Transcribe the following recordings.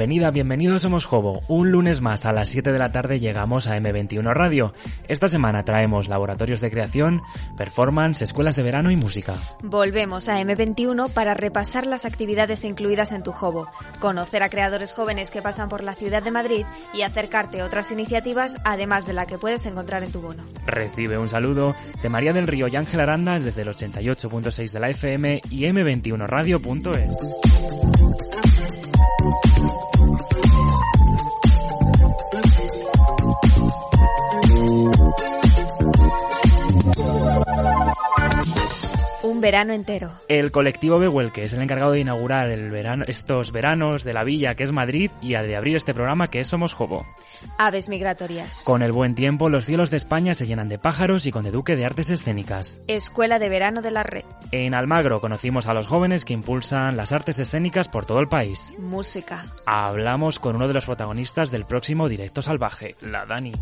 Bienvenida, bienvenidos Somos Jobo. Un lunes más a las 7 de la tarde llegamos a M21 Radio. Esta semana traemos laboratorios de creación, performance, escuelas de verano y música. Volvemos a M21 para repasar las actividades incluidas en tu Jobo, conocer a creadores jóvenes que pasan por la ciudad de Madrid y acercarte a otras iniciativas además de la que puedes encontrar en tu bono. Recibe un saludo de María del Río y Ángel Aranda desde el 88.6 de la FM y M21Radio.es. Un verano entero. El colectivo Behuel, que es el encargado de inaugurar el verano, estos veranos de la villa que es Madrid y de abrir este programa que es Somos Jobo. Aves migratorias. Con el buen tiempo, los cielos de España se llenan de pájaros y con Duque de artes escénicas. Escuela de verano de la red. En Almagro conocimos a los jóvenes que impulsan las artes escénicas por todo el país. Música. Hablamos con uno de los protagonistas del próximo Directo Salvaje, la Dani.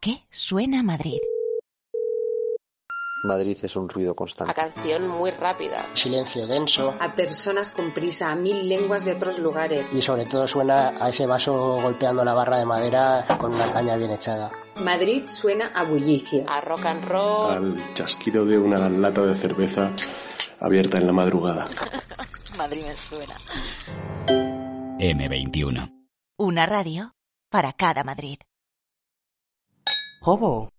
Qué suena Madrid? Madrid es un ruido constante. A canción muy rápida. Silencio denso. A personas con prisa, a mil lenguas de otros lugares. Y sobre todo suena a ese vaso golpeando la barra de madera con una caña bien echada. Madrid suena a bullicio. A rock and roll. Al chasquido de una lata de cerveza abierta en la madrugada. Madrid me suena. M21. Una radio para cada Madrid. Jobo.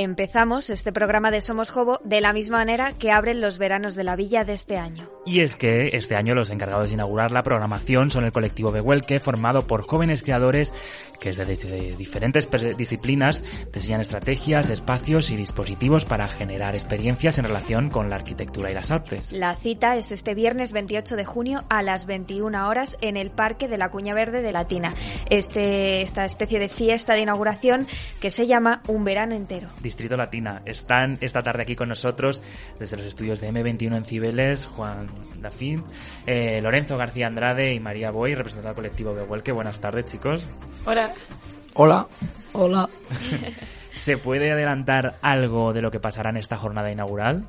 Empezamos este programa de Somos Jobo de la misma manera que abren los veranos de la villa de este año. Y es que este año los encargados de inaugurar la programación son el colectivo Behuelque, formado por jóvenes creadores que desde diferentes disciplinas diseñan estrategias, espacios y dispositivos para generar experiencias en relación con la arquitectura y las artes. La cita es este viernes 28 de junio a las 21 horas en el Parque de la Cuña Verde de Latina. Este, esta especie de fiesta de inauguración que se llama Un Verano Entero. Distrito Latina. Están esta tarde aquí con nosotros desde los estudios de M21 en Cibeles, Juan Dafín, eh, Lorenzo García Andrade y María Boy, representante del colectivo Behuelque. Buenas tardes, chicos. Hola. Hola. Hola. ¿Se puede adelantar algo de lo que pasará en esta jornada inaugural?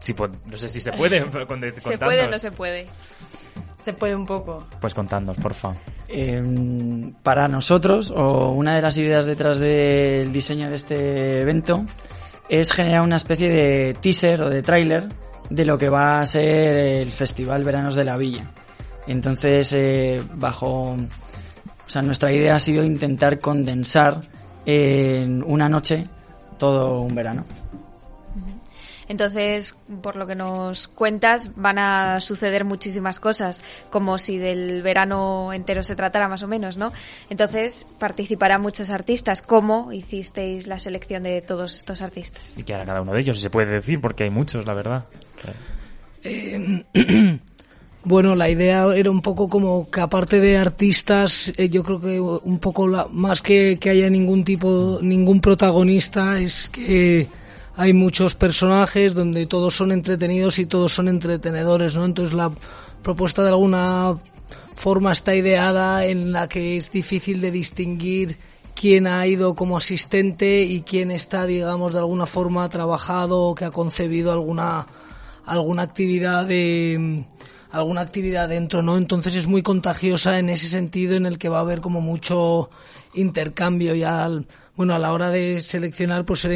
Sí, pues, no sé si se puede. ¿Se puede o no se puede? Se puede un poco. Pues contadnos, por favor. Eh, para nosotros, o una de las ideas detrás del diseño de este evento, es generar una especie de teaser o de tráiler de lo que va a ser el Festival Veranos de la Villa. Entonces, eh, bajo... O sea, nuestra idea ha sido intentar condensar en una noche todo un verano. Entonces, por lo que nos cuentas, van a suceder muchísimas cosas, como si del verano entero se tratara más o menos, ¿no? Entonces, participarán muchos artistas. ¿Cómo hicisteis la selección de todos estos artistas? ¿Y qué hará cada uno de ellos? Si se puede decir, porque hay muchos, la verdad. Eh, bueno, la idea era un poco como que aparte de artistas, eh, yo creo que un poco la- más que, que haya ningún tipo, ningún protagonista, es que hay muchos personajes donde todos son entretenidos y todos son entretenedores, ¿no? Entonces la propuesta de alguna forma está ideada en la que es difícil de distinguir quién ha ido como asistente y quién está, digamos, de alguna forma trabajado o que ha concebido alguna alguna actividad de alguna actividad dentro, ¿no? Entonces es muy contagiosa en ese sentido en el que va a haber como mucho intercambio y al bueno, a la hora de seleccionar pues era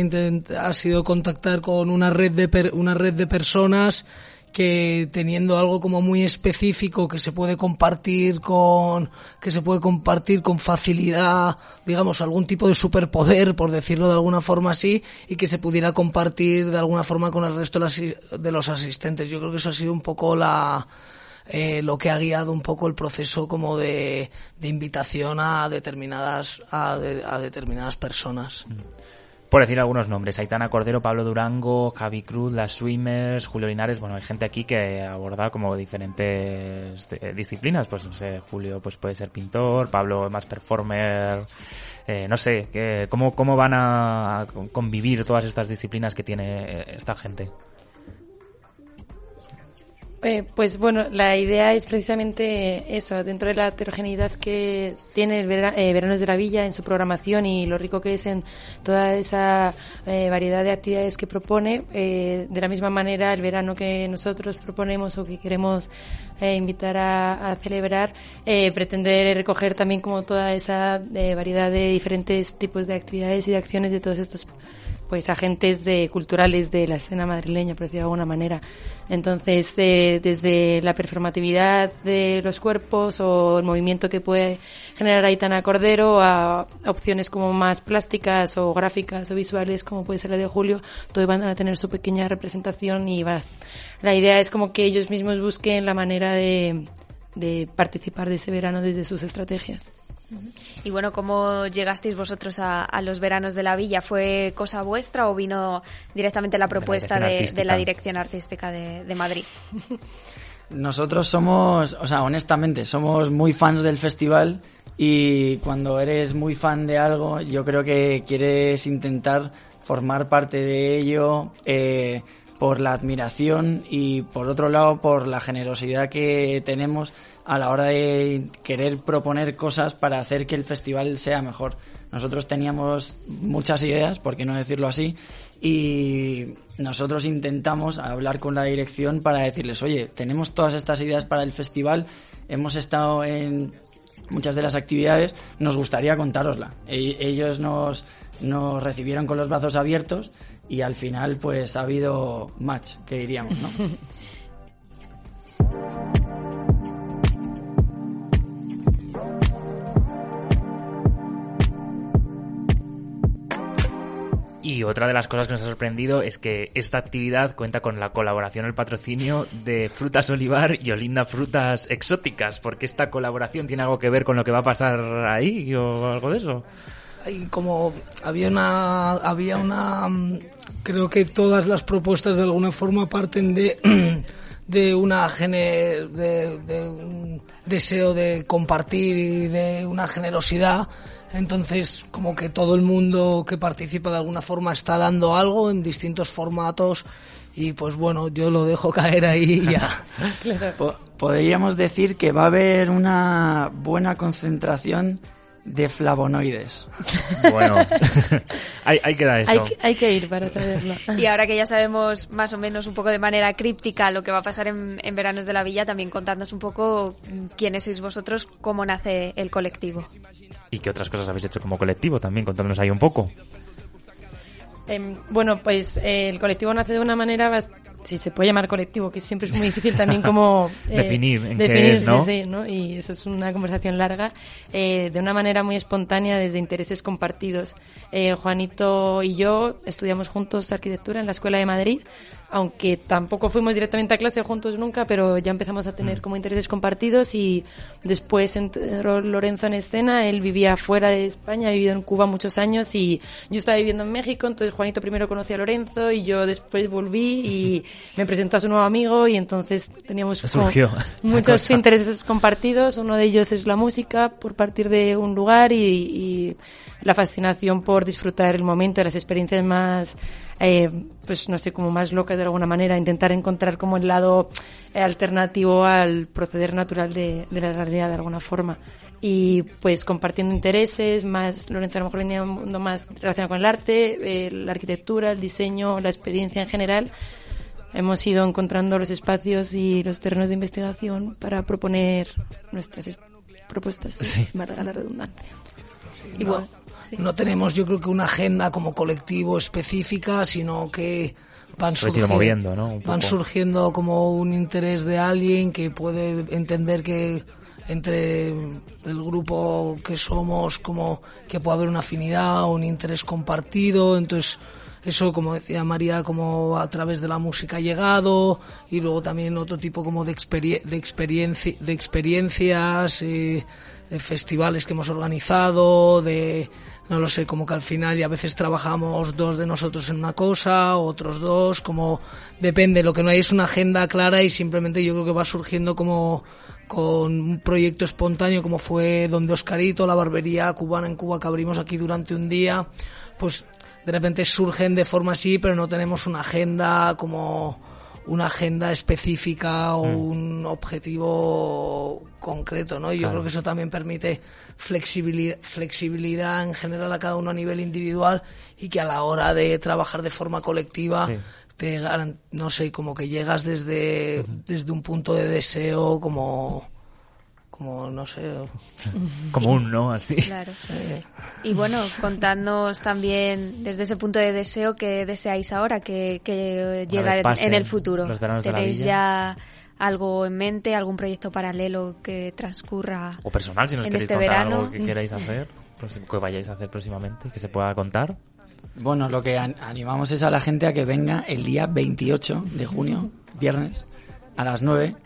ha sido contactar con una red de per- una red de personas que teniendo algo como muy específico que se puede compartir con que se puede compartir con facilidad digamos algún tipo de superpoder por decirlo de alguna forma así y que se pudiera compartir de alguna forma con el resto de los asistentes. Yo creo que eso ha sido un poco la eh, lo que ha guiado un poco el proceso como de, invitación a determinadas a, de- a determinadas personas. Por decir algunos nombres, Aitana Cordero, Pablo Durango, Javi Cruz, Las Swimmers, Julio Linares, bueno, hay gente aquí que aborda como diferentes eh, disciplinas, pues no sé, Julio pues puede ser pintor, Pablo más performer, eh, no sé, ¿cómo, ¿cómo van a convivir todas estas disciplinas que tiene eh, esta gente? Eh, pues bueno, la idea es precisamente eso, dentro de la heterogeneidad que tiene el vera- eh, Veranos de la Villa en su programación y lo rico que es en toda esa eh, variedad de actividades que propone, eh, de la misma manera el verano que nosotros proponemos o que queremos eh, invitar a, a celebrar, pretende recoger también como toda esa variedad de diferentes tipos de actividades y de acciones de todos estos pues agentes de culturales de la escena madrileña, por decirlo de alguna manera. Entonces, eh, desde la performatividad de los cuerpos o el movimiento que puede generar Aitana Cordero a opciones como más plásticas o gráficas o visuales, como puede ser la de Julio, todos van a tener su pequeña representación y vas. La idea es como que ellos mismos busquen la manera de, de participar de ese verano desde sus estrategias. Y bueno, ¿cómo llegasteis vosotros a, a los veranos de la villa? ¿Fue cosa vuestra o vino directamente la propuesta dirección de, la dirección artística de, de Madrid? Nosotros somos, o sea, honestamente, somos muy fans del festival y cuando eres muy fan de algo, yo creo que quieres intentar formar parte de ello eh, por la admiración y por otro lado por la generosidad que tenemos a la hora de querer proponer cosas para hacer que el festival sea mejor. Nosotros teníamos muchas ideas, por qué no decirlo así, y nosotros intentamos hablar con la dirección para decirles, oye, tenemos todas estas ideas para el festival, hemos estado en muchas de las actividades, nos gustaría contárosla. E- ellos nos, nos recibieron con los brazos abiertos y al final pues ha habido match, que diríamos, ¿no? Y otra de las cosas que nos ha sorprendido es que esta actividad cuenta con la colaboración, el patrocinio de Frutas Olivar y Olinda Frutas Exóticas, porque esta colaboración tiene algo que ver con lo que va a pasar ahí o algo de eso. y como había una había una mm, creo que todas las propuestas de alguna forma parten de de una gene, de, de un deseo de compartir y de una generosidad. Entonces como que todo el mundo que participa de alguna forma está dando algo en distintos formatos y pues bueno yo lo dejo caer ahí y ya. Po- Podríamos decir que va a haber una buena concentración de flavonoides. Bueno, ahí, ahí queda eso. Hay, que- hay que ir para saberlo. Y ahora que ya sabemos más o menos un poco de manera críptica lo que va a pasar en, en Veranos de la Villa, también contadnos un poco quiénes sois vosotros, cómo nace el colectivo. ¿Y qué otras cosas habéis hecho como colectivo también? Contadnos ahí un poco. Em, bueno, pues eh, el colectivo nace de una manera, si se puede llamar colectivo, que siempre es muy difícil también como... eh, Definir en qué definir, es, ¿no? sí, sí, ¿no? Y eso es una conversación larga, eh, de una manera muy espontánea desde intereses compartidos. Eh, Juanito y yo estudiamos juntos arquitectura en la Escuela de Madrid, aunque tampoco fuimos directamente a clase juntos nunca, pero ya empezamos a tener como intereses compartidos y después entró Lorenzo en escena, él vivía fuera de España, ha vivido en Cuba muchos años y yo estaba viviendo en México, entonces Juanito primero conocía a Lorenzo y yo después volví y me presentó a su nuevo amigo y entonces teníamos como muchos intereses compartidos, uno de ellos es la música por partir de un lugar y, y la fascinación por disfrutar el momento, las experiencias más eh, pues no sé, como más locas de alguna manera, intentar encontrar como el lado eh, alternativo al proceder natural de, la realidad de alguna forma. Y pues compartiendo intereses, más, Lorenzo a lo mejor venía un mundo más relacionado con el arte, eh, la arquitectura, el diseño, la experiencia en general. Hemos ido encontrando los espacios y los terrenos de investigación para proponer nuestras propuestas, sí. la redundancia. Igual no tenemos yo creo que una agenda como colectivo específica, sino que van surgiendo, van surgiendo como un interés de alguien que puede entender que entre el grupo que somos como que puede haber una afinidad o un interés compartido. Entonces eso como decía María como a través de la música ha llegado y luego también otro tipo como de, de, experiencia de experiencias eh, de festivales que hemos organizado de no lo sé, como que al final y a veces trabajamos dos de nosotros en una cosa, otros dos, como depende, lo que no hay es una agenda clara y simplemente yo creo que va surgiendo como con un proyecto espontáneo como fue donde Oscarito, la barbería cubana en Cuba que abrimos aquí durante un día, pues de repente surgen de forma así, pero no tenemos una agenda como una agenda específica o mm. un objetivo concreto, ¿no? Yo creo que eso también permite flexibilidad, flexibilidad en general a cada uno a nivel individual y que a la hora de trabajar de forma colectiva te no sé, como que llegas desde, desde un punto de deseo como como, no sé. Común, ¿no? Así. Claro. Y bueno, contadnos también desde ese punto de deseo que deseáis ahora que, que llega en, el futuro. ¿Tenéis ya algo en mente, algún proyecto paralelo que transcurra O personal, si nos queréis este contar algo que queráis hacer, pues, que vayáis a hacer próximamente, que se pueda contar. Bueno, lo que animamos es a la gente a que venga el día 28 de junio, viernes, a las 9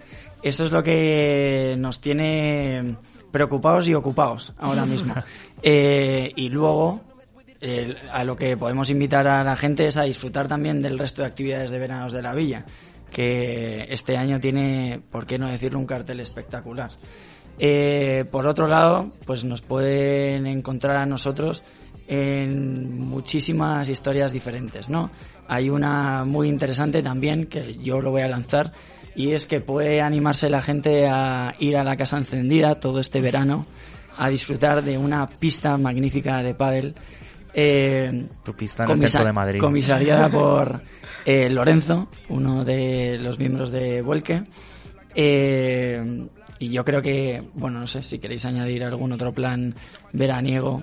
eso es lo que nos tiene preocupados y ocupados ahora mismo. Eh, y luego, a lo que podemos invitar a la gente es a disfrutar también del resto de actividades de veranos de la villa, que este año tiene, por qué no decirlo, un cartel espectacular. Eh, por otro lado, pues nos pueden encontrar a nosotros en muchísimas historias diferentes, ¿no? Hay una muy interesante también que yo lo voy a lanzar, y es que puede animarse la gente a ir a la casa encendida todo este verano a disfrutar de una pista magnífica de pádel eh, tu pista en el de Madrid. comisariada por eh, Lorenzo uno de los miembros de Vuelque. Eh, y yo creo que bueno no sé si queréis añadir algún otro plan veraniego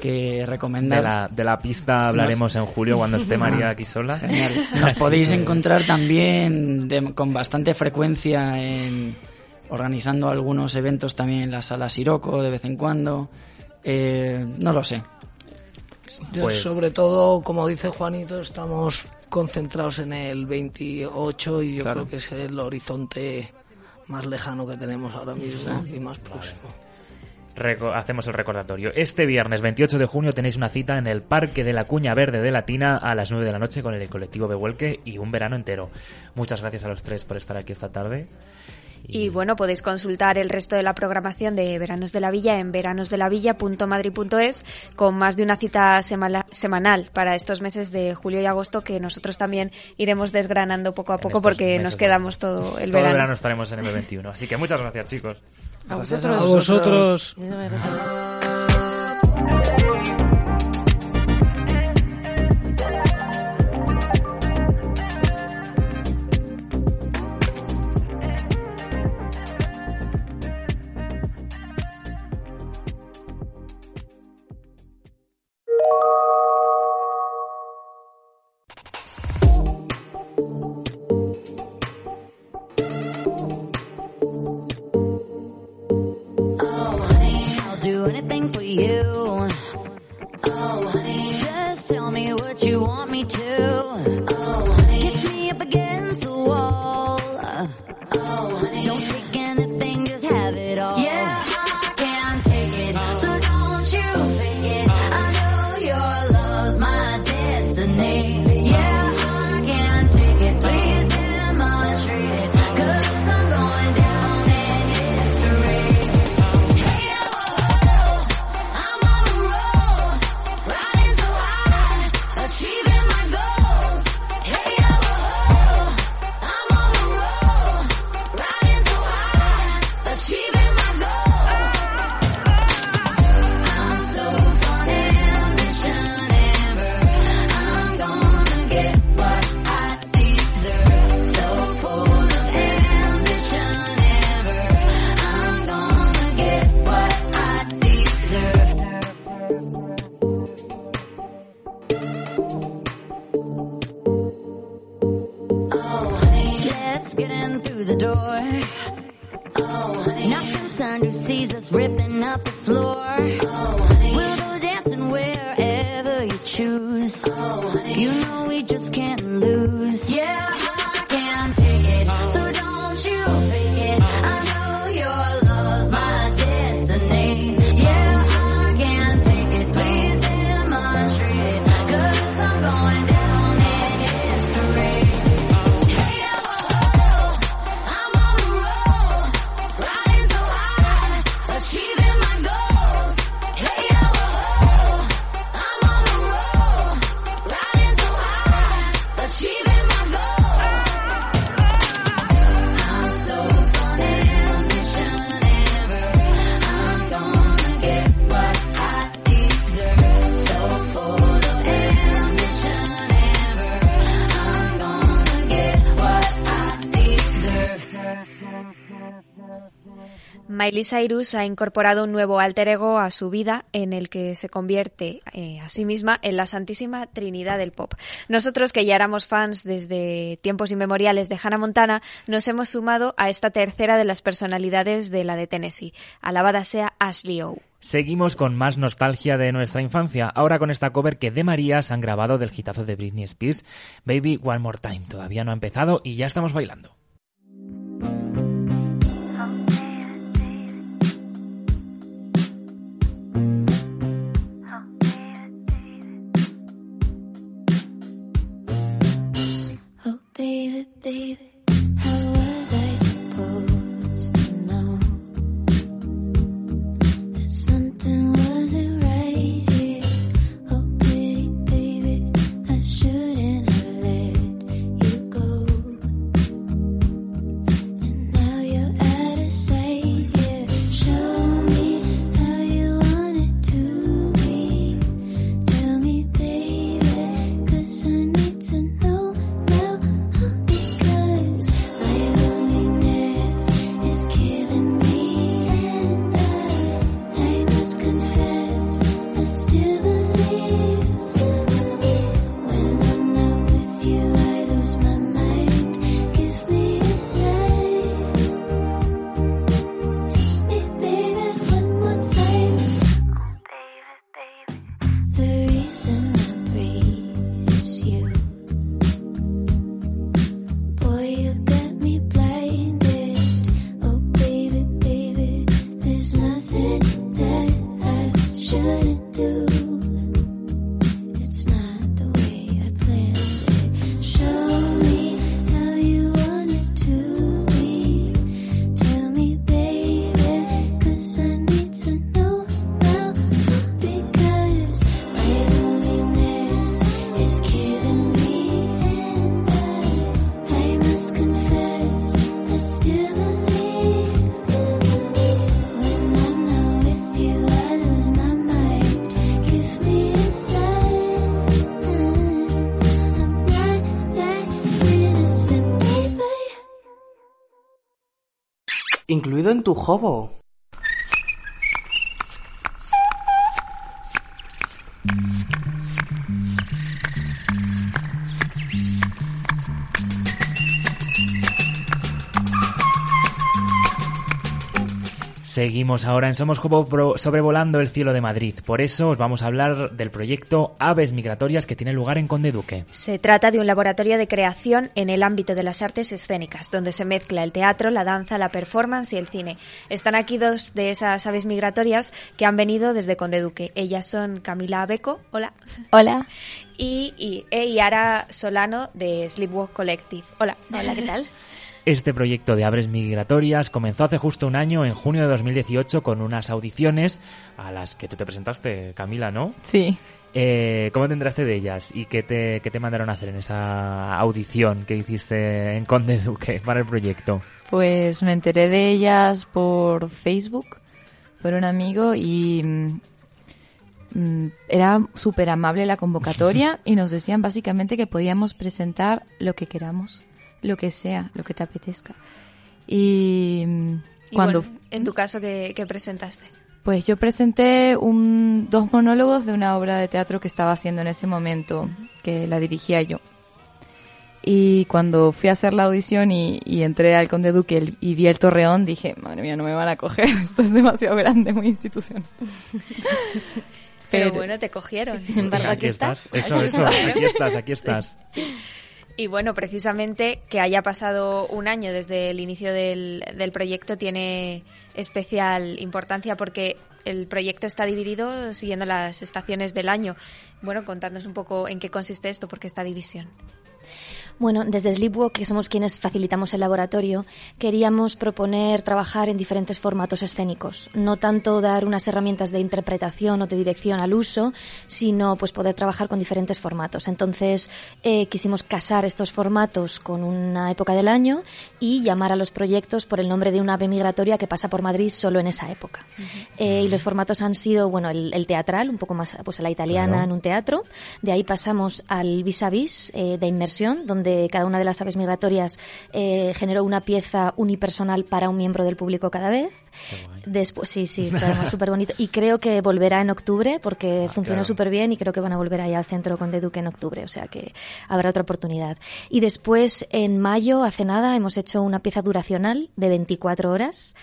que recomendar. De la, de la pista hablaremos en julio cuando esté María aquí sola. Genial. Nos podéis encontrar también con bastante frecuencia en organizando algunos eventos también en la sala Siroco de vez en cuando. Eh, no lo sé. Pues... Sobre todo, como dice Juanito, estamos concentrados en el 28 y yo creo que es el horizonte más lejano que tenemos ahora mismo y más próximo hacemos el recordatorio. Este viernes 28 de junio tenéis una cita en el Parque de la Cuña Verde de Latina a las 9 de la noche con el colectivo Behuelque y un verano entero. Muchas gracias a los tres por estar aquí esta tarde. Y... bueno, podéis consultar el resto de la programación de Veranos de la Villa en veranosdelavilla.madrid.es con más de una cita semanal para estos meses de julio y agosto que nosotros también iremos desgranando poco a poco porque nos quedamos todo el verano. Todo el verano estaremos en M21. Así que muchas gracias, chicos. A vosotros. A vosotros. Cyrus ha incorporado un nuevo alter ego a su vida en el que se convierte eh, a sí misma en la Santísima Trinidad del Pop. Nosotros, que ya éramos fans desde tiempos inmemoriales de Hannah Montana, nos hemos sumado a esta tercera de las personalidades de la de Tennessee. Alabada sea Ashley O. Seguimos con más nostalgia de nuestra infancia, ahora con esta cover que de Marías han grabado del hitazo de Britney Spears, Baby One More Time. Todavía no ha empezado y ya estamos bailando. Incluido en tu hobo. Seguimos ahora en Somos Jobo sobrevolando el cielo de Madrid. Por eso os vamos a hablar del proyecto Aves Migratorias que tiene lugar en Conde Duque. Se trata de un laboratorio de creación en el ámbito de las artes escénicas, donde se mezcla el teatro, la danza, la performance y el cine. Están aquí dos de esas aves migratorias que han venido desde Conde Duque. Ellas son Camila Beco, hola. Hola. Y, y, e Yara Solano de Sleepwalk Collective. Hola. Hola, ¿qué tal? Este proyecto de Aves Migratorias comenzó hace justo un año, en junio de 2018, con unas audiciones a las que tú te presentaste, Camila, ¿no? Sí. Eh, ¿Cómo te enteraste de ellas y qué te, qué te mandaron a hacer en esa audición que hiciste en Conde Duque para el proyecto? Pues me enteré de ellas por Facebook, por un amigo y mm, mm, era súper amable la convocatoria y nos decían básicamente que podíamos presentar lo que queramos, lo que sea, lo que te apetezca. Y mm, Y cuando bueno, en tu caso, ¿qué, qué presentaste? Pues yo presenté un, dos monólogos de una obra de teatro que estaba haciendo en ese momento, que la dirigía yo. Y cuando fui a hacer la audición y, y entré al Conde Duque el- y vi el Torreón, dije, madre mía, no me van a coger, esto es demasiado grande, muy institucional. Pero, Pero- bueno, te cogieron. Sin embargo, aquí estás. Eso, eso, aquí estás, aquí estás. Y bueno, precisamente que haya pasado un año desde el inicio del, del proyecto tiene especial importancia porque el proyecto está dividido siguiendo las estaciones del año. Bueno, contadnos un poco en qué consiste esto, porque esta división. Bueno, desde Sleepwalk, que somos quienes facilitamos el laboratorio, queríamos proponer trabajar en diferentes formatos escénicos. No tanto dar unas herramientas de interpretación o de dirección al uso, sino pues poder trabajar con diferentes formatos. Entonces, eh, quisimos casar estos formatos con una época del año y llamar a los proyectos por el nombre de una ave migratoria que pasa por Madrid solo en esa época. Eh, y los formatos han sido, bueno, el, el teatral, un poco más pues a la italiana Claro. en un teatro. De ahí pasamos al vis a vis eh, de inmersión, donde cada una de las aves migratorias eh, generó una pieza unipersonal para un miembro del público cada vez. Después, sí, sí, súper bonito. Y creo que volverá en octubre porque funcionó claro. súper bien y creo que van a volver ahí al centro Conde Duque en octubre, o sea que habrá otra oportunidad. Y después, en mayo, hace nada, hemos hecho una pieza duracional de 24 horas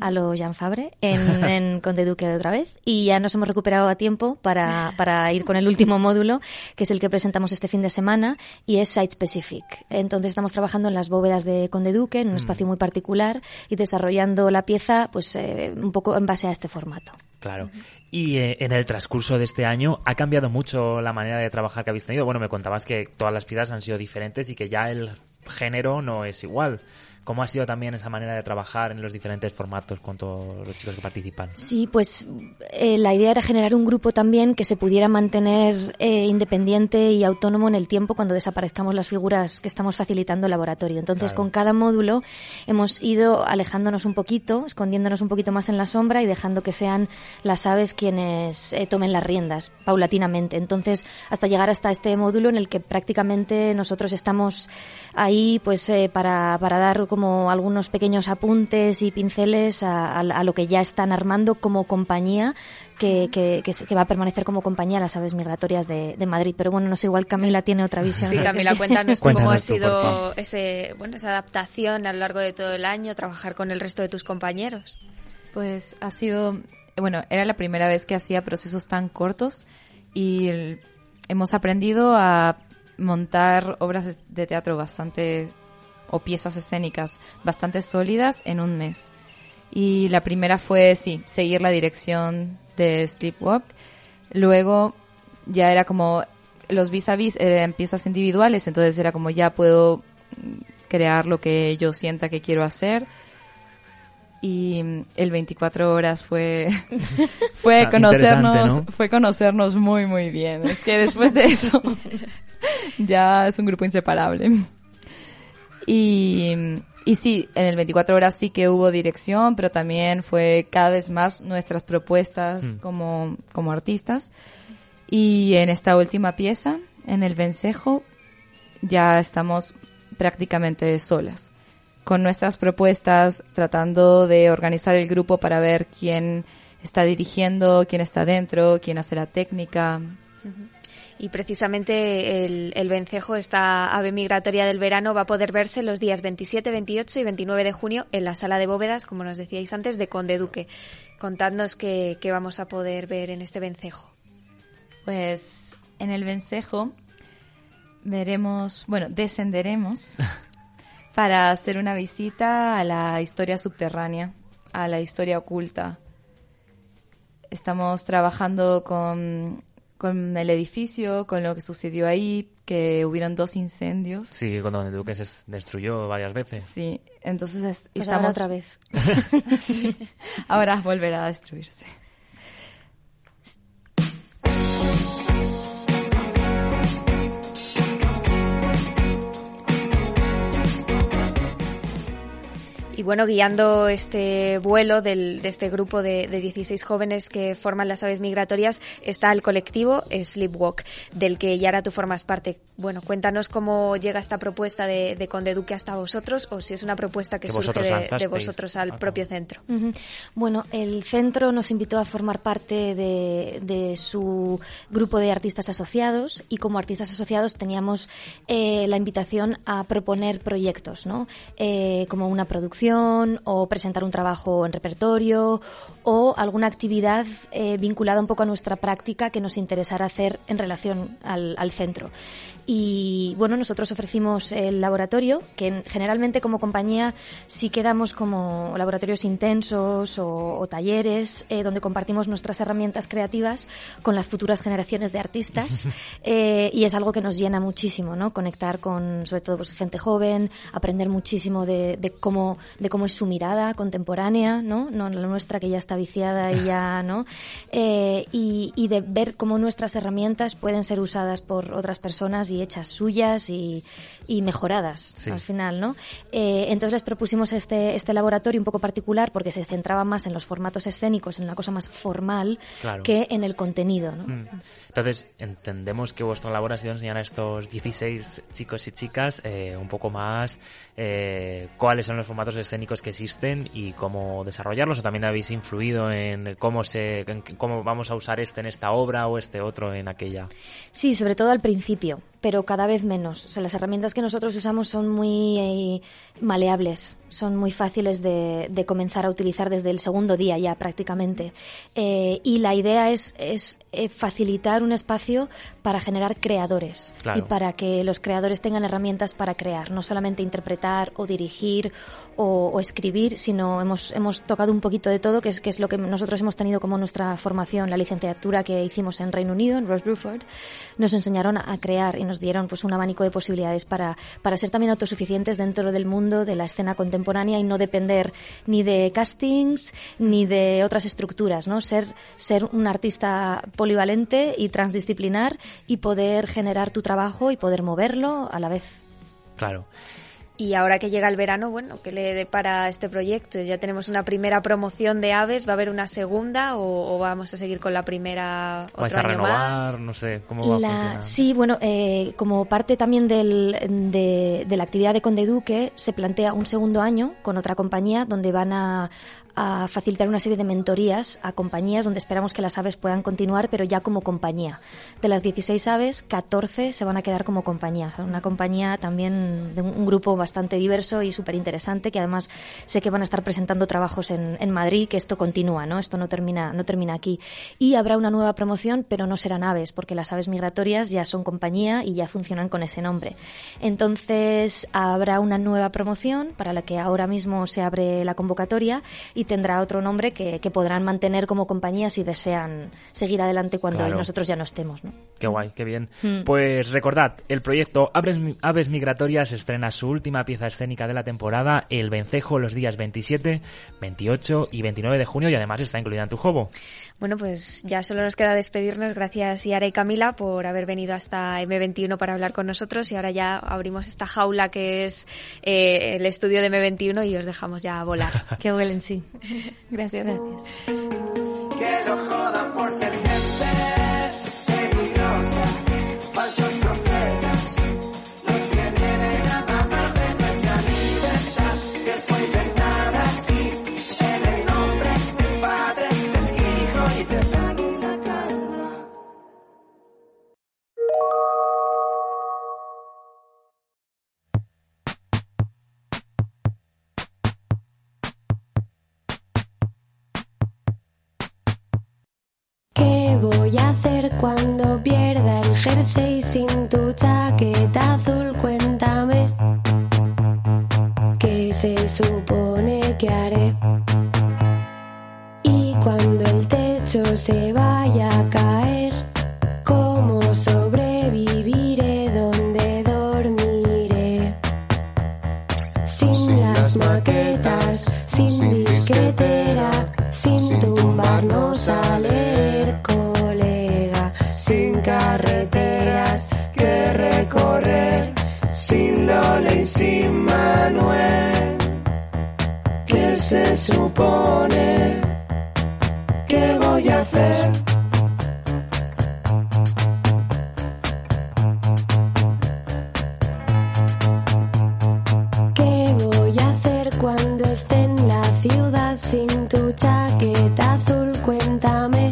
a lo Jean Fabre en, en Conde Duque otra vez y ya nos hemos recuperado a tiempo para, para ir con el último módulo, que es el que presentamos este fin de semana y es Site Specific. Entonces estamos trabajando en las bóvedas de Conde Duque, en un Mm. espacio muy particular y desarrollando la pieza pues eh, un poco en base a este formato. Claro. Y eh, en el transcurso de este año ha cambiado mucho la manera de trabajar que habéis tenido. Bueno, me contabas que todas las piezas han sido diferentes y que ya el género no es igual. ¿Cómo ha sido también esa manera de trabajar en los diferentes formatos con todos los chicos que participan? Sí, pues eh, la idea era generar un grupo también que se pudiera mantener eh, independiente y autónomo en el tiempo cuando desaparezcamos las figuras que estamos facilitando el laboratorio. Entonces, Claro. con cada módulo hemos ido alejándonos un poquito, escondiéndonos un poquito más en la sombra y dejando que sean las aves quienes eh, tomen las riendas paulatinamente. Entonces, hasta llegar hasta este módulo en el que prácticamente nosotros estamos ahí pues eh, para, para dar como algunos pequeños apuntes y pinceles a, a- a lo que ya están armando como compañía que, que, que, se- que va a permanecer como compañía las aves migratorias de, de Madrid. Pero bueno, no sé, igual Camila tiene otra visión. Sí, Camila, cuéntanos cómo ha sido ese, bueno, esa adaptación a lo largo de todo el año, trabajar con el resto de tus compañeros. Pues ha sido, bueno, era la primera vez que hacía procesos tan cortos y el- hemos aprendido a montar obras de teatro bastante, o piezas escénicas bastante sólidas en un mes. Y la primera fue, sí, seguir la dirección de Sleepwalk. Luego ya era como los vis a vis eran piezas individuales, entonces era como ya puedo crear lo que yo sienta que quiero hacer y el 24 horas fue fue Ah, conocernos fue conocernos muy muy bien es que después de eso ya es un grupo inseparable y y sí en el 24 horas sí que hubo dirección pero también fue cada vez más nuestras propuestas Mm. como como artistas y en esta última pieza en el vencejo ya estamos prácticamente solas con nuestras propuestas, tratando de organizar el grupo para ver quién está dirigiendo, quién está dentro, quién hace la técnica. Y precisamente el, el vencejo, esta ave migratoria del verano, va a poder verse los días 27, 28 y 29 de junio en la sala de bóvedas, como nos decíais antes, de Conde Duque. Contadnos qué, qué vamos a poder ver en este vencejo. Pues en el vencejo veremos, bueno, descenderemos para hacer una visita a la historia subterránea, a la historia oculta. Estamos trabajando con, con el edificio, con lo que sucedió ahí, que hubieron dos incendios. Sí, cuando el Duque se destruyó varias veces. Sí, entonces es- Pues estamos ahora otra vez. Sí, ahora volverá a destruirse. Bueno, guiando este vuelo del, de este grupo de, de 16 jóvenes que forman las aves migratorias está el colectivo Sleepwalk, del que Yara tú formas parte. Bueno, cuéntanos cómo llega esta propuesta de, de Conde Duque hasta vosotros o si es una propuesta que, Que surge vosotros de, vosotros al propio centro. Bueno, el centro nos invitó a formar parte de, de su grupo de artistas asociados y como artistas asociados teníamos eh, la invitación a proponer proyectos, ¿no? Eh, como una producción o presentar un trabajo en repertorio o alguna actividad eh, vinculada un poco a nuestra práctica que nos interesara hacer en relación al, al centro. Y bueno, nosotros ofrecimos el laboratorio, que en- generalmente como compañía sí quedamos como laboratorios intensos o, o talleres eh, donde compartimos nuestras herramientas creativas con las futuras generaciones de artistas eh, y es algo que nos llena muchísimo, ¿no? Conectar con sobre todo pues, gente joven, aprender muchísimo de, de cómo de cómo es su mirada contemporánea, ¿no? No la nuestra que ya está viciada y ya, ¿no? Eh, y, y de ver cómo nuestras herramientas pueden ser usadas por otras personas y hechas suyas y, y mejoradas Sí. al final, ¿no? Eh, entonces les propusimos este, este laboratorio un poco particular porque se centraba más en los formatos escénicos, en una cosa más formal Claro. que en el contenido, ¿no? Mm. Entonces, entendemos que vuestra labor ha sido enseñar a estos 16 chicos y chicas eh, un poco más eh, cuáles son los formatos escénicos que existen y cómo desarrollarlos, o también habéis influido en cómo se en cómo vamos a usar este en esta obra o este otro en aquella. Sí, sobre todo al principio, pero cada vez menos. O sea, las herramientas que nosotros usamos son muy eh, maleables, son muy fáciles de, de comenzar a utilizar desde el segundo día ya prácticamente. Eh, y la idea es, es eh, facilitar un espacio para generar creadores Claro. y para que los creadores tengan herramientas para crear, no solamente interpretar o dirigir o, o escribir, sino hemos, hemos tocado un poquito de todo, que es, que es lo que nosotros hemos tenido como nuestra formación, la licenciatura que hicimos en Reino Unido, en Ross Bruford, nos enseñaron a crear y nos dieron pues un abanico de posibilidades para, para ser también autosuficientes dentro del mundo de la escena contemporánea y no depender ni de castings ni de otras estructuras, ¿no? Ser, ser un artista polivalente y transdisciplinar y poder generar tu trabajo y poder moverlo a la vez. Claro. Y ahora que llega el verano, bueno, ¿qué le depara este proyecto? Ya tenemos una primera promoción de aves, ¿va a haber una segunda o, o vamos a seguir con la primera ¿Vais a año renovar? más? No sé, ¿cómo va a funcionar? sí, bueno, eh, como parte también del- de, de la actividad de Conde Duque, se plantea un segundo año con otra compañía donde van a, a facilitar una serie de mentorías a compañías donde esperamos que las aves puedan continuar, pero ya como compañía. De las 16 aves, 14 se van a quedar como compañía. O sea, una compañía también de un grupo bastante diverso y súper interesante, que además sé que van a estar presentando trabajos en, en Madrid, que esto continúa, ¿no? Esto no termina, no termina aquí. Y habrá una nueva promoción, pero no serán aves, porque las aves migratorias ya son compañía y ya funcionan con ese nombre. Entonces, habrá una nueva promoción para la que ahora mismo se abre la convocatoria y tendrá otro nombre que, que podrán mantener como compañía si desean seguir adelante cuando Claro. nosotros ya no estemos, ¿no? Qué guay, qué bien. Mm. Pues recordad, el proyecto Aves, Aves Migratorias estrena su última pieza escénica de la temporada, El Vencejo, los días 27, 28 y 29 de junio y además está incluida en tu juego. Bueno, pues ya solo nos queda despedirnos. Gracias Yara y Camila por haber venido hasta M21 para hablar con nosotros y ahora ya abrimos esta jaula que es eh, el estudio de M21 y os dejamos ya volar. que huelen, sí. Gracias. Ser cuando pierda el jersey sin tu chaqueta azul? Cuéntame. ¿Qué se supone que haré? Y cuando el techo se vaya a caer, sin Manuel. se supone que voy a hacer? ¿Qué voy a hacer cuando esté en la ciudad sin tu chaqueta azul? Cuéntame.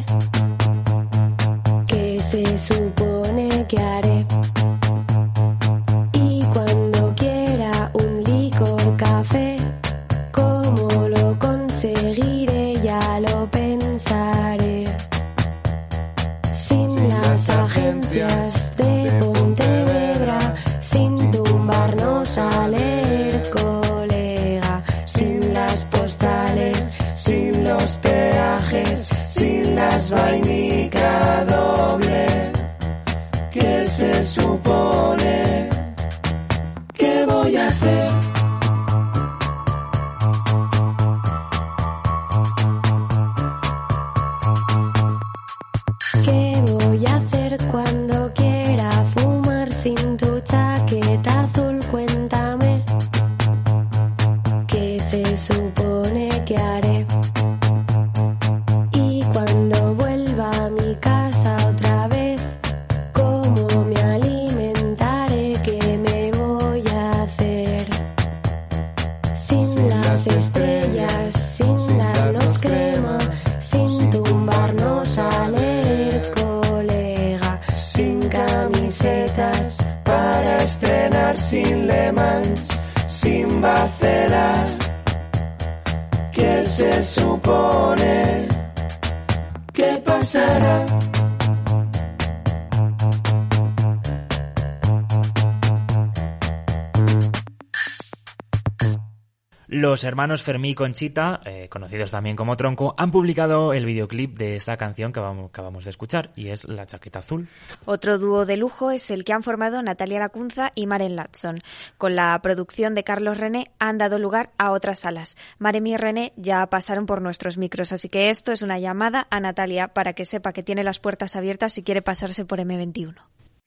Los hermanos Fermí y Conchita, eh, conocidos también como Tronco, han publicado el videoclip de esta canción que vamos- acabamos de escuchar y es La chaqueta azul. Otro dúo de lujo es el que han formado Natalia Lacunza y Maren Latson. Con la producción de Carlos René han dado lugar a otras salas. Maremi y René ya pasaron por nuestros micros, así que esto es una llamada a Natalia para que sepa que tiene las puertas abiertas si quiere pasarse por M21.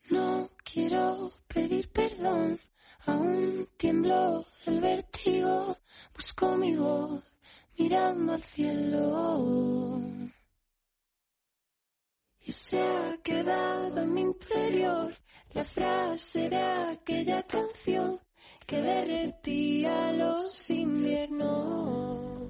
No quiero pedir perdón, aún tiemblo el vértigo, busco mi voz mirando al cielo. Y se ha quedado en mi interior la frase de aquella canción que derretía los inviernos.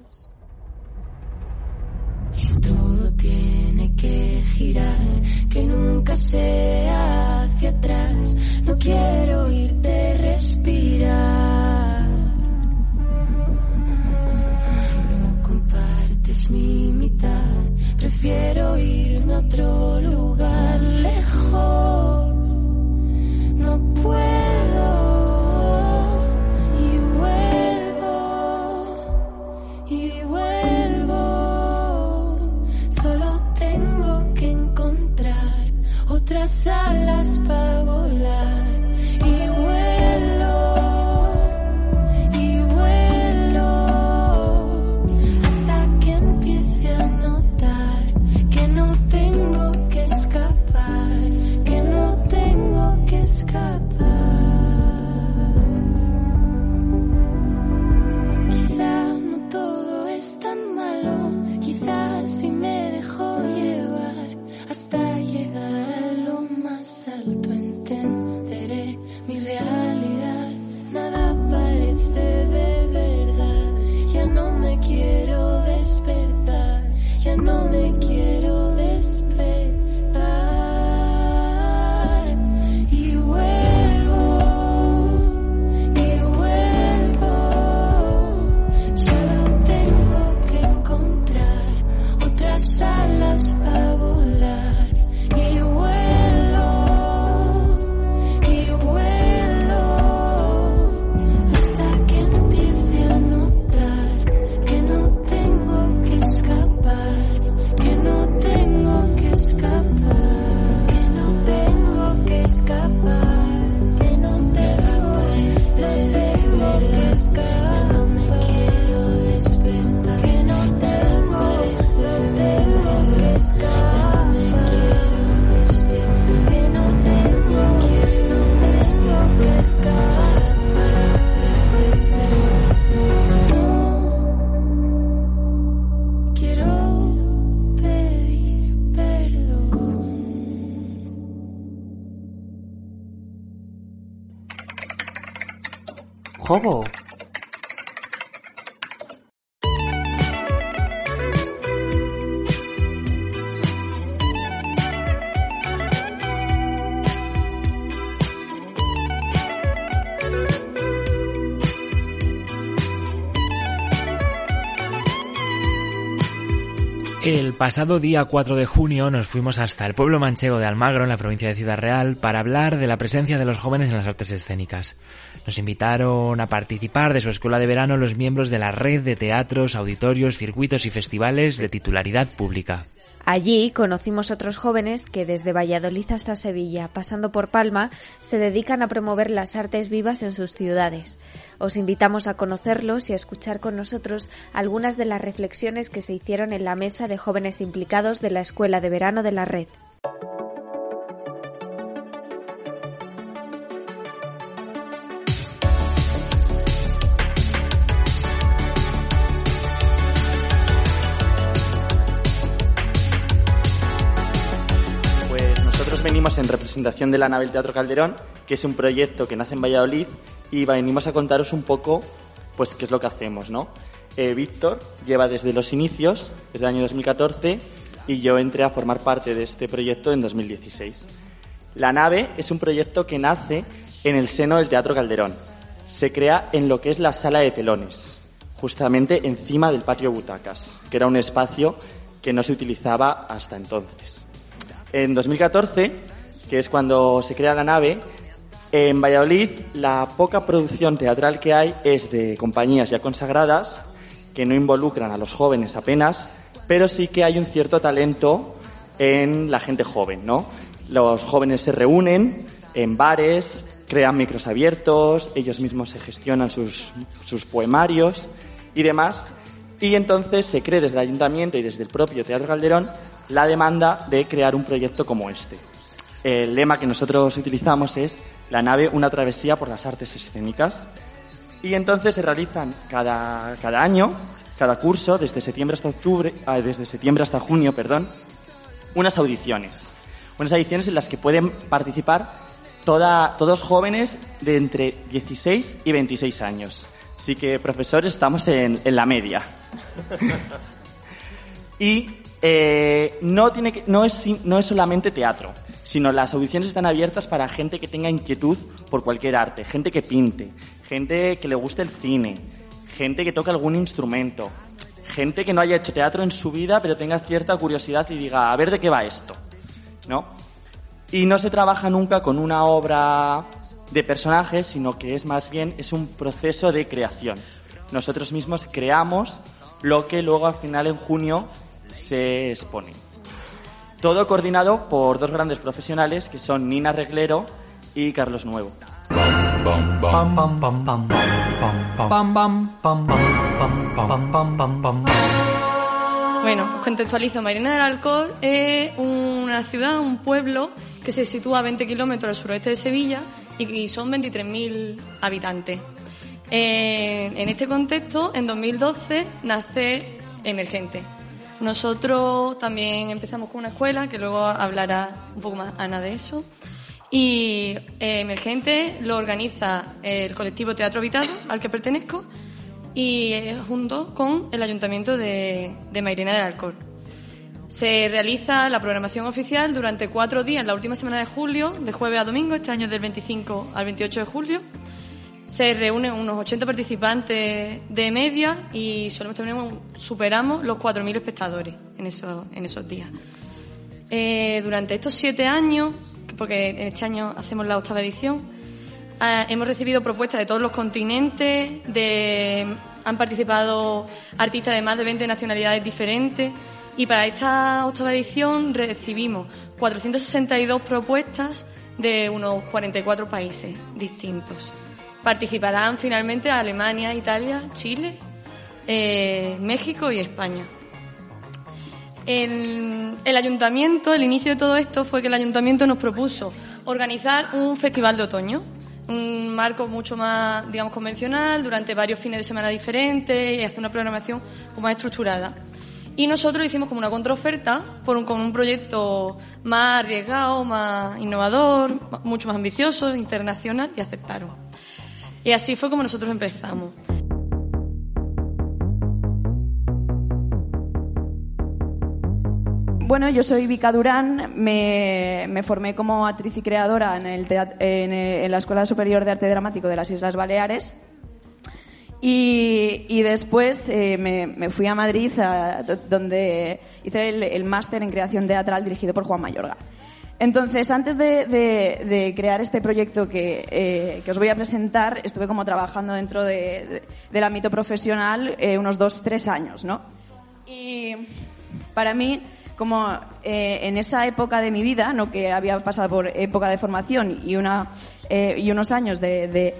Si todo tiene que girar, que nunca sea hacia atrás, no quiero oírte respirar. Si no compartes mi mitad, prefiero irme a otro lugar lejos. No puedo otras pasado día 4 de junio nos fuimos hasta el pueblo manchego de Almagro, en la provincia de Ciudad Real, para hablar de la presencia de los jóvenes en las artes escénicas. Nos invitaron a participar de su escuela de verano los miembros de la red de teatros, auditorios, circuitos y festivales de titularidad pública. Allí conocimos otros jóvenes que desde Valladolid hasta Sevilla, pasando por Palma, se dedican a promover las artes vivas en sus ciudades. Os invitamos a conocerlos y a escuchar con nosotros algunas de las reflexiones que se hicieron en la mesa de jóvenes implicados de la Escuela de Verano de la Red. Pues nosotros venimos en representación de la del Teatro Calderón, que es un proyecto que nace en Valladolid y venimos a contaros un poco pues qué es lo que hacemos, ¿no? Eh, Víctor lleva desde los inicios, desde el año 2014, y yo entré a formar parte de este proyecto en 2016. La nave es un proyecto que nace en el seno del Teatro Calderón. Se crea en lo que es la sala de telones, justamente encima del patio butacas, que era un espacio que no se utilizaba hasta entonces. En 2014, que es cuando se crea la nave, en Valladolid la poca producción teatral que hay es de compañías ya consagradas que no involucran a los jóvenes apenas, pero sí que hay un cierto talento en la gente joven, ¿no? Los jóvenes se reúnen en bares, crean micros abiertos, ellos mismos se gestionan sus, sus poemarios y demás, y entonces se cree desde el ayuntamiento y desde el propio Teatro Calderón la demanda de crear un proyecto como este. El lema que nosotros utilizamos es la nave, una travesía por las artes escénicas. Y entonces se realizan cada, cada año, cada curso, desde septiembre hasta octubre, ah, desde septiembre hasta junio, perdón, unas audiciones. Unas audiciones en las que pueden participar toda, todos jóvenes de entre 16 y 26 años. Así que, profesores, estamos en, en la media. y eh, no, tiene que- no, es, no es solamente teatro, sino las audiciones están abiertas para gente que tenga inquietud por cualquier arte, gente que pinte, gente que le guste el cine, gente que toque algún instrumento, gente que no haya hecho teatro en su vida pero tenga cierta curiosidad y diga, a ver de qué va esto, ¿no? Y no se trabaja nunca con una obra de personajes, sino que es más bien es un proceso de creación. Nosotros mismos creamos lo que luego al final en junio se expone. Todo coordinado por dos grandes profesionales que son Nina Reglero y Carlos Nuevo. Bueno, contextualizo. Marina del Alcor es una ciudad, un pueblo que se sitúa a 20 kilómetros al suroeste de Sevilla y, y son 23.000 habitantes. Eh, en este contexto, en 2012 nace Emergente. Nosotros también empezamos con una escuela, que luego hablará un poco más Ana de eso. Y eh, Emergente lo organiza el colectivo Teatro Habitado, al que pertenezco, y eh, junto con el Ayuntamiento de, de Mairena del Alcor. Se realiza la programación oficial durante cuatro días, la última semana de julio, de jueves a domingo, este año es del 25 al 28 de julio. Se reúnen unos 80 participantes de media y solemos superamos los 4.000 espectadores en esos, en esos días. Eh, durante estos siete años, porque en este año hacemos la octava edición, eh, hemos recibido propuestas de todos los continentes, de, han participado artistas de más de 20 nacionalidades diferentes y para esta octava edición recibimos 462 propuestas de unos 44 países distintos. Participarán finalmente Alemania, Italia, Chile, eh, México y España. El, el ayuntamiento, el inicio de todo esto fue que el ayuntamiento nos propuso organizar un festival de otoño, un marco mucho más, digamos, convencional, durante varios fines de semana diferentes y hacer una programación más estructurada. Y nosotros hicimos como una contraoferta por un, con un proyecto más arriesgado, más innovador, mucho más ambicioso, internacional y aceptaron. Y así fue como nosotros empezamos. Bueno, yo soy Vika Durán, me, me formé como actriz y creadora en, el eh, en la Escuela Superior de Arte Dramático de las Islas Baleares. Y, y después eh, me, me fui a Madrid, donde hice el, el máster en creación teatral dirigido por Juan Mayorga. Entonces, antes de, crear este proyecto que, eh, que os voy a presentar, estuve como trabajando dentro de- de- del ámbito profesional eh, unos dos, tres años, ¿no? Y para mí, como eh, en esa época de mi vida, ¿no? que había pasado por época de formación y, una, y unos años de,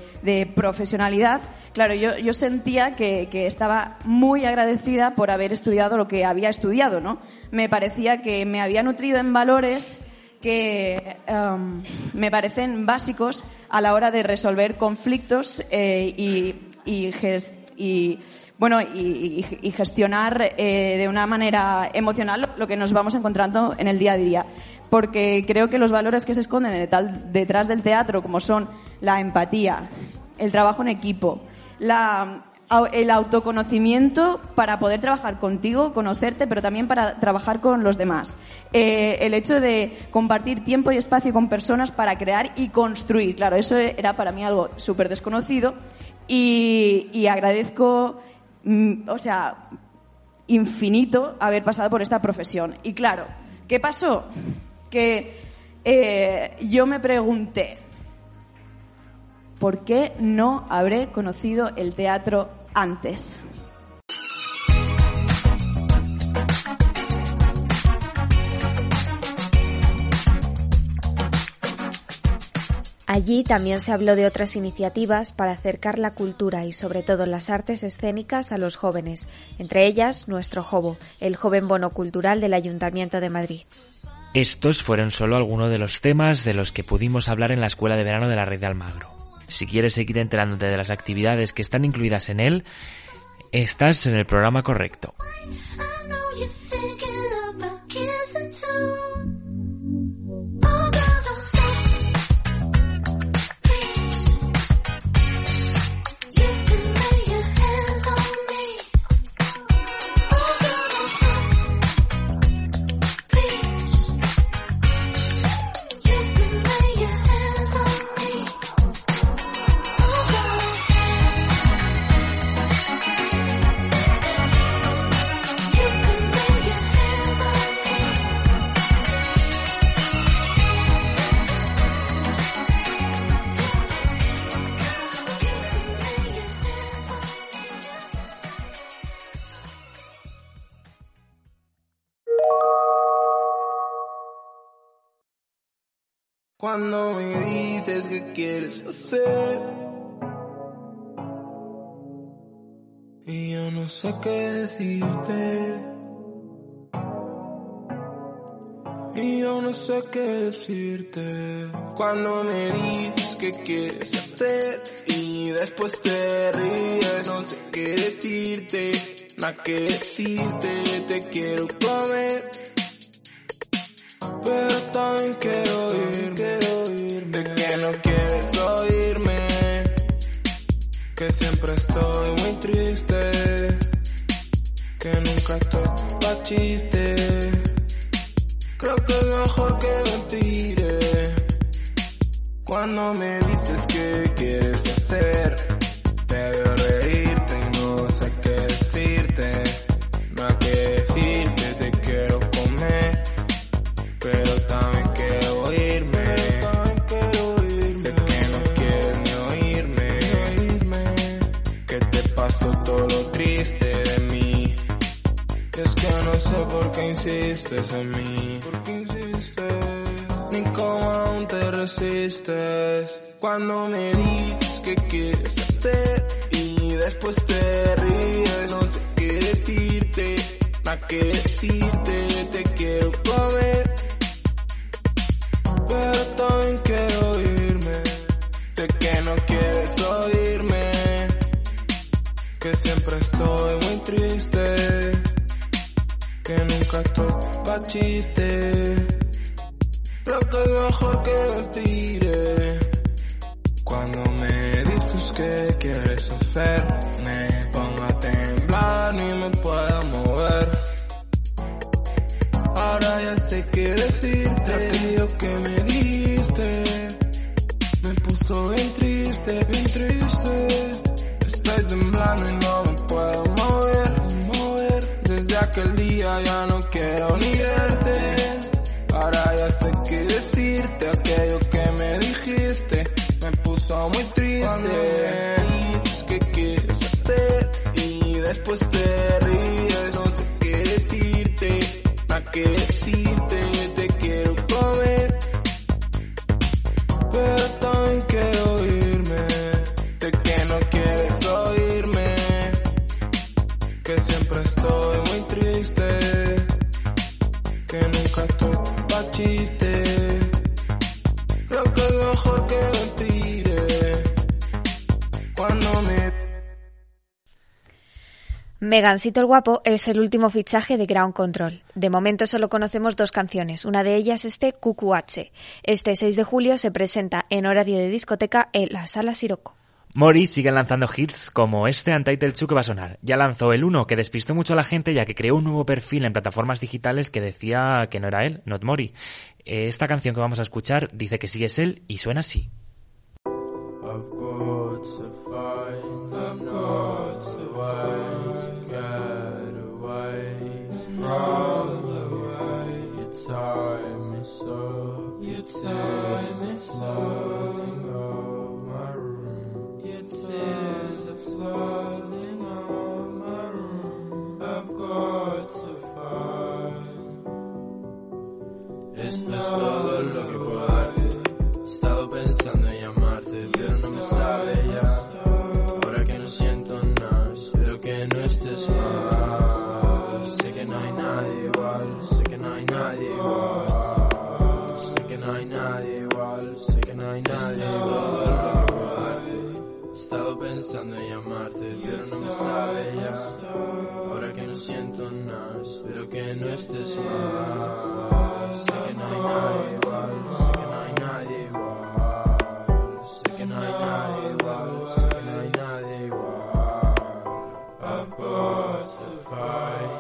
profesionalidad, claro, yo, sentía que estaba muy agradecida por haber estudiado lo que había estudiado, ¿no? Me parecía que me había nutrido en valores que em, me parecen básicos a la hora de resolver conflictos eh, y, y, ges- y, bueno y, y- gestionar eh, de una manera emocional lo que nos vamos encontrando en el día a día. Porque creo que los valores que se esconden detrás del teatro como son la empatía el trabajo en equipo la el autoconocimiento para poder trabajar contigo, conocerte, pero también para trabajar con los demás. Eh, el hecho de compartir tiempo y espacio con personas para crear y construir. Claro, eso era para mí algo súper desconocido y, y agradezco, mm, o sea, infinito haber pasado por esta profesión. Y claro, ¿qué pasó? Que eh, yo me pregunté, ¿por qué no habré conocido el teatro antes? Allí también se habló de otras iniciativas para acercar la cultura y sobre todo las artes escénicas a los jóvenes, entre ellas nuestro Jobo, el joven bono cultural del Ayuntamiento de Madrid. Estos fueron solo algunos de los temas de los que pudimos hablar en la Escuela de Verano de la Red de Almagro. Si quieres seguir enterándote de las actividades que están incluidas en él, estás en el programa correcto. Cuando me dices que quieres hacer. Y yo no sé qué decirte. Y yo no sé qué decirte. Cuando me dices que quieres hacer y después te ríes no sé qué decirte nada que decirte te quiero comer. Pero también quiero que siempre estoy muy triste, que nunca estoy pa' chiste. Creo que es mejor que mentire cuando me dices que quieres hacer. Insistes en mí. ¿Por qué insistes? Ni cómo aún te resistes. Cuando me dices que quieres hacer y después te ríes. No sé qué decirte, nada que decirte. Megancito el Guapo es el último fichaje de Ground Control. De momento solo conocemos dos canciones, una de ellas este QQH. Este 6 de julio se presenta en horario de discoteca en la Sala Siroco. Mori sigue lanzando hits como este Untitled 2 que va a sonar. Ya lanzó el 1 que despistó mucho a la gente ya que creó un nuevo perfil en plataformas digitales que decía que no era él, not Mori. Eh, Esta canción que vamos a escuchar dice que sí es él y suena así. I've got tie me so. Your tears me flooding all my room. Your tears are flooding all my room. I've got to find. It's the stall looking estado pensando en llamarte, pero no me sale ya. Ahora que no siento nada, espero que no estés mal. Sé que no hay nadie igual, sé que no hay nadie igual. Sé que no hay nadie igual, sé que no hay nadie igual. I've got to find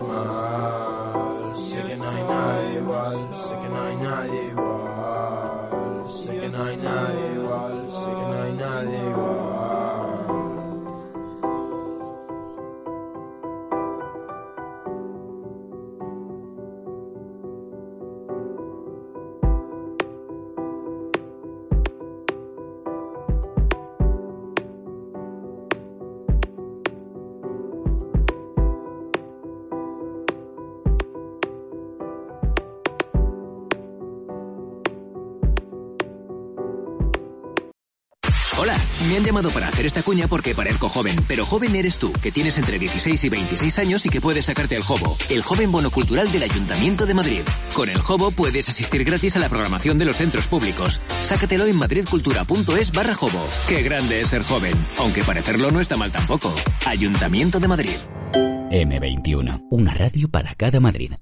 mal. Sé que no hay nadie igual, sé que no hay. Llamado para hacer esta cuña porque parezco joven, pero joven eres tú, que tienes entre 16 y 26 años y que puedes sacarte el Jobo, el joven bono cultural del Ayuntamiento de Madrid. Con el Jobo puedes asistir gratis a la programación de los centros públicos. Sácatelo en madridcultura.es barra Jobo. Qué grande es ser joven, aunque parecerlo no está mal tampoco. Ayuntamiento de Madrid. M21, una radio para cada Madrid.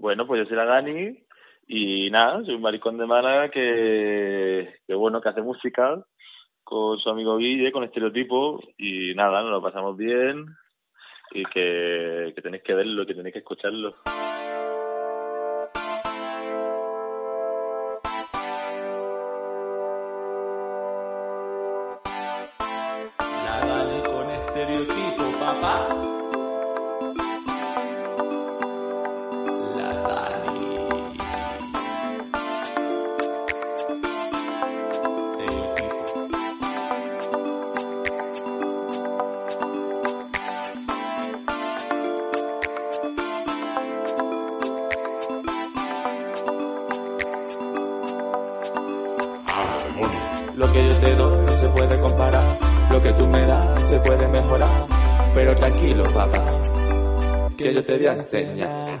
Bueno, pues yo soy la Dani y nada, soy un maricón de Málaga que, que bueno, que hace música con su amigo Guille, con estereotipo y nada, nos lo pasamos bien y que, que tenéis que verlo, que tenéis que escucharlo. La Dani con estereotipo, papá. Que yo te voy a enseñar.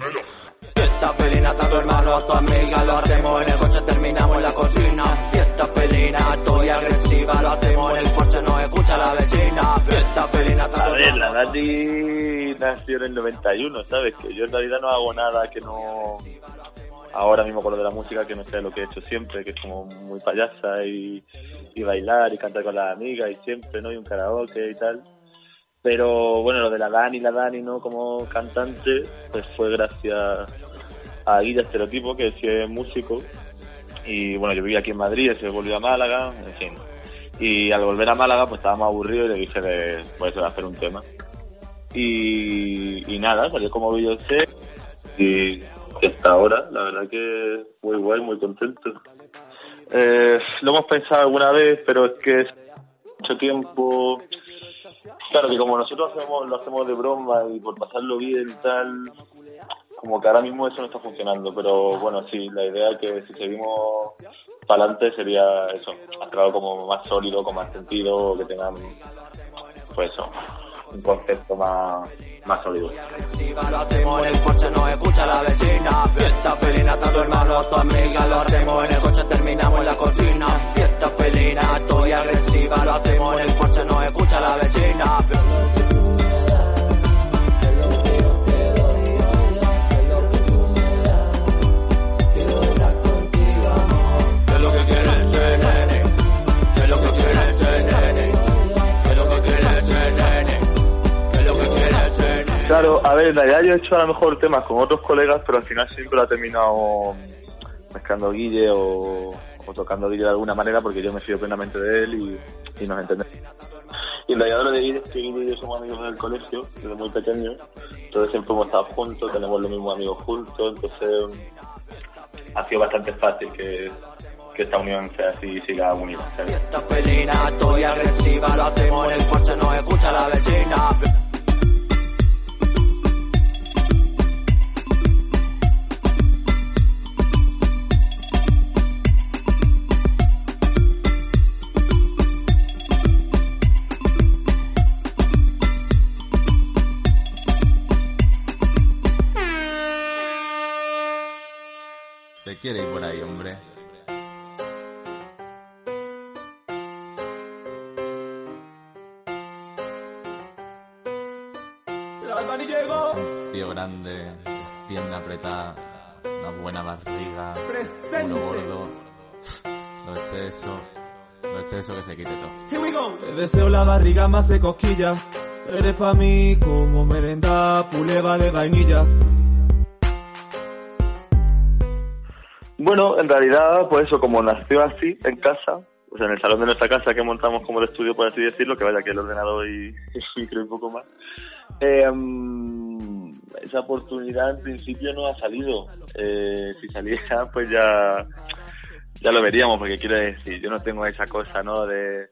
Fiesta felina, está tu hermano, a tu amiga, lo hacemos en el coche, terminamos en la cocina. Fiesta felina, estoy agresiva, lo hacemos en el coche, no escucha la vecina. Fiesta felina, está A tu ver, la. Dani nació en el 91, ¿sabes? Que yo en realidad no hago nada que no... Ahora mismo con lo de la música, que no sea lo que he hecho siempre, que es como muy payasa y, y bailar y cantar con las amigas y siempre, ¿no? Y un karaoke y tal. Pero bueno, lo de la Dani, la Dani, ¿no? Como cantante, pues fue gracias a Guilla Estereotipo, que sí es músico. Y bueno, yo vivía aquí en Madrid, se volvió a Málaga, en fin. Y al volver a Málaga, pues estaba más aburrido y le dije de, pues, de hacer un tema. Y, y nada, salió como Beyoncé y hasta ahora, la verdad que muy guay, muy contento. Eh, lo hemos pensado alguna vez, pero es que mucho tiempo. Claro que como nosotros hacemos, lo hacemos de broma y por pasarlo bien y tal, como que ahora mismo eso no está funcionando. Pero bueno, sí, la idea es que si seguimos para adelante sería eso, hacer como más sólido, con más sentido, que tengan, pues un concepto más, más sólido. Lo hacemos en el coche, no escucha la vecina. Fiesta felina, tu hermano, tu amiga, lo hacemos en el coche, terminamos en la cocina. Fiesta felina, estoy agresiva, lo hacemos en el coche, no escucha la vecina. Claro, a ver, en realidad yo he hecho a lo mejor temas con otros colegas, pero al final siempre lo ha terminado mezclando Guille o, tocando Guille de alguna manera porque yo me fío plenamente de él y, nos entendemos. Y en realidad lo de Guille es que Guille y yo somos amigos del colegio desde muy pequeños, entonces siempre hemos estado juntos, tenemos los mismos amigos juntos, entonces ha sido bastante fácil que, que esta unión sea así y siga unida. estoy agresiva, lo hacemos en el no escucha la vecina. Quiere ir por ahí, hombre. La Dani llegó. Tío grande, pierna apretada, una buena barriga, Presente. gordo, lo exceso, lo exceso que se quite todo. Here we go. Te deseo la barriga más de cosquilla. Eres pa' mí como merenda, puleva de vainilla. Bueno, en realidad, pues eso, como nació así, en casa, o sea, en el salón de nuestra casa que montamos como el estudio, por así decirlo, que vaya que el ordenador y el micro un poco más, eh, mm, esa oportunidad en principio no ha salido. Eh, si saliera, pues ya, ya lo veríamos, porque quiero decir, yo no tengo esa cosa, ¿no? De,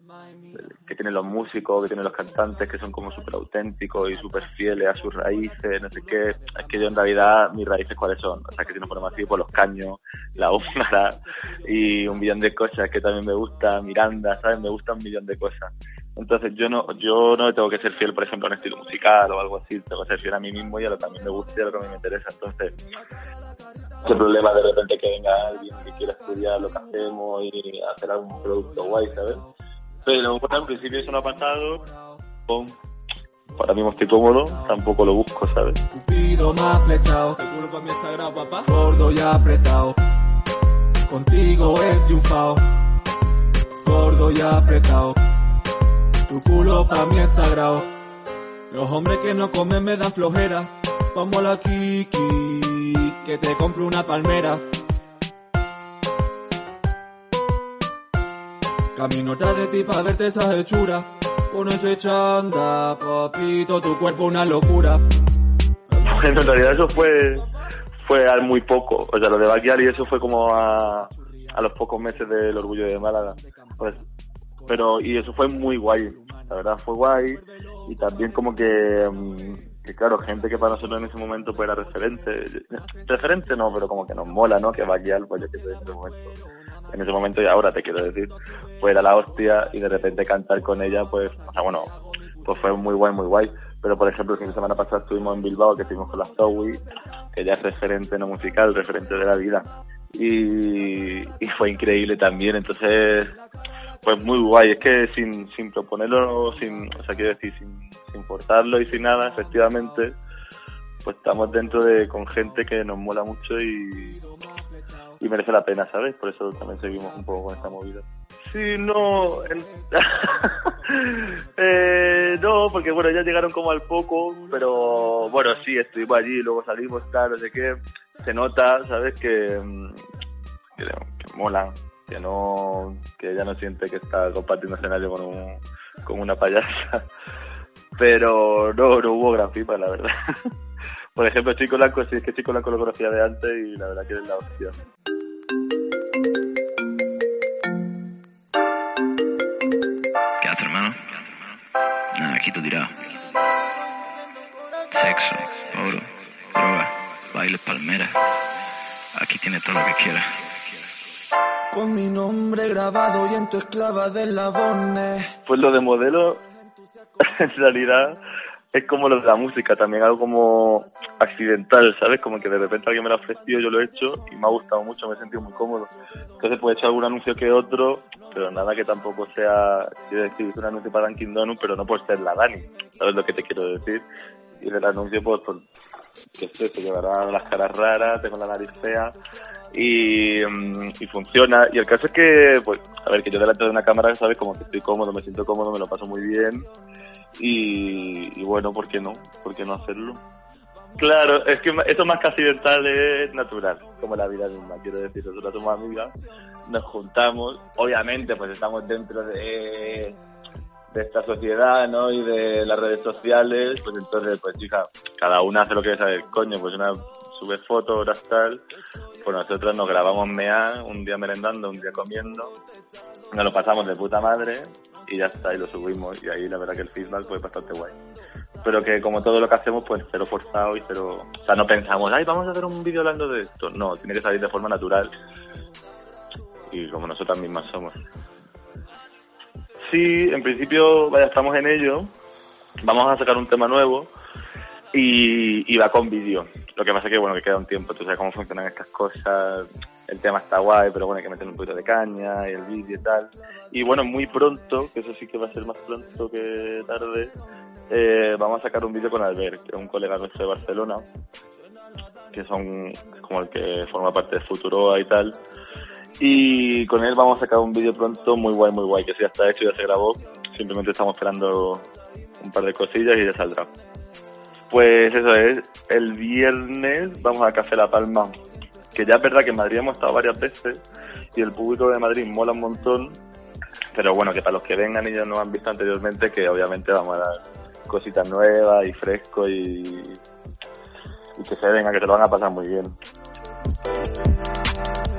que tienen los músicos, que tienen los cantantes, que son como súper auténticos y súper fieles a sus raíces, no sé qué. Es que yo en realidad, mis raíces cuáles son. O sea, que si nos ponemos así, por los caños, la húngara y un millón de cosas que también me gusta, Miranda, ¿sabes? Me gusta un millón de cosas. Entonces yo no, yo no tengo que ser fiel, por ejemplo, a un estilo musical o algo así. Tengo que ser fiel a mí mismo y a lo que a mí me gusta y a lo que a mí me interesa. Entonces, ese problema de repente que venga alguien que quiera estudiar lo que hacemos y hacer algún producto guay, ¿sabes? Pero bueno, en principio eso no ha pasado. Pum. Ahora mismo estoy cómodo, tampoco lo busco, ¿sabes? Pido más flechado. Seguro pa' mí sagrado, papá. Gordo y apretado. Contigo he triunfado. Gordo y apretado. Tu culo pa' mí es sagrado. Los hombres que no comen me dan flojera. A la Kiki, que te compro una palmera. Camino tras de ti pa' verte esa hechura. Con ese chanda, papito, tu cuerpo una locura. En realidad eso fue fue al muy poco. O sea, lo de Backyard y eso fue como a, a los pocos meses del orgullo de Málaga. Pues, pero, y eso fue muy guay. La verdad fue guay. Y también como que, mm, que claro, gente que para nosotros en ese momento pues era referente. Referente no, pero como que nos mola, ¿no? Que Backyard, pues yo que sé, en ese momento. En ese momento y ahora te quiero decir, pues era la hostia y de repente cantar con ella, pues, o sea, bueno, pues fue muy guay, muy guay. Pero, por ejemplo, el fin de semana pasado estuvimos en Bilbao, que estuvimos con la Zoe, que ya es referente no musical, referente de la vida. Y, fue increíble también, entonces, pues muy guay. Es que sin, sin proponerlo, sin, o sea, quiero decir, sin, sin y sin nada, efectivamente, pues estamos dentro de con gente que nos mola mucho y, y merece la pena, ¿sabes? Por eso también seguimos un poco con esta movida. Sí, no. eh, no, porque bueno, ya llegaron como al poco, pero bueno, sí, estuvimos allí, luego salimos, tal, no sé qué. Se nota, ¿sabes? Que, mm, que, que mola, que no, que ella no siente que está compartiendo escenario con, un, con una payasa. Pero no, no hubo gran pipa, la verdad. Por ejemplo, Chico Blanco, sí, es que Chico Blanco lo conocía de antes y la verdad que es la opción. ¿Qué haces, hermano? Nada, aquí tú tirado. Sexo, oro, droga, bailes, palmeras. Aquí tienes todo lo que quieras. Con mi nombre grabado y en tu esclava del labone. Pues lo de modelo, en realidad, es como lo de la música, también algo como accidental, ¿sabes? Como que de repente alguien me lo ha ofrecido, yo lo he hecho y me ha gustado mucho, me he sentido muy cómodo. Entonces pues he hecho algún anuncio que otro, pero nada que tampoco sea, quiero decir, hice un anuncio para Dunkin' Donuts, pero no por ser la Dani, ¿sabes lo que te quiero decir? Y del anuncio pues por, que sé, se llevará las caras raras, tengo la nariz fea y, mm, y funciona. Y el caso es que, pues, a ver, que yo delante de una cámara, ¿sabes? Como que estoy cómodo, me siento cómodo, me lo paso muy bien. Y, y bueno, ¿por qué no? ¿Por qué no hacerlo? Claro, es que eso más que accidental es natural, como la vida misma, quiero decir, nosotros somos amigas, nos juntamos, obviamente pues estamos dentro de, de esta sociedad, ¿no? Y de las redes sociales, pues entonces, pues hija, cada una hace lo que sabe, coño, pues una sube fotos, otras tal, pues nosotros nos grabamos mea, un día merendando, un día comiendo, nos lo pasamos de puta madre y ya está, y lo subimos, y ahí la verdad que el feedback pues bastante guay pero que como todo lo que hacemos, pues cero forzado y cero... O sea, no pensamos, ay, vamos a hacer un vídeo hablando de esto. No, tiene que salir de forma natural. Y como nosotras mismas somos. Sí, en principio, vaya, estamos en ello. Vamos a sacar un tema nuevo y, va con vídeo. Lo que pasa es que, bueno, que queda un tiempo. Tú sabes cómo funcionan estas cosas. El tema está guay, pero bueno, hay que meterle un poquito de caña y el vídeo y tal. Y bueno, muy pronto, que eso sí que va a ser más pronto que tarde, eh, vamos a sacar un vídeo con Albert, que es un colega nuestro de Barcelona, que son como el que forma parte de Futuroa y tal. Y con él vamos a sacar un vídeo pronto muy guay, muy guay, que ya está hecho, ya se grabó. Simplemente estamos esperando un par de cosillas y ya saldrá. Pues eso es, el viernes vamos a Café La Palma, que ya es verdad que en Madrid hemos estado varias veces y el público de Madrid mola un montón, pero bueno, que para los que vengan y ya no han visto anteriormente, que obviamente vamos a dar cositas nuevas y fresco y, y que se vengan, que se lo van a pasar muy bien.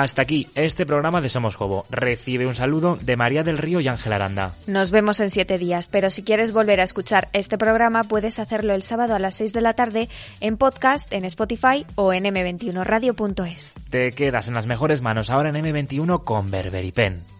Hasta aquí este programa de Somos Jobo. Recibe un saludo de María del Río y Ángel Aranda. Nos vemos en siete días, pero si quieres volver a escuchar este programa puedes hacerlo el sábado a las 6 de la tarde en podcast, en Spotify o en m21radio.es. Te quedas en las mejores manos ahora en M21 con Berberipen.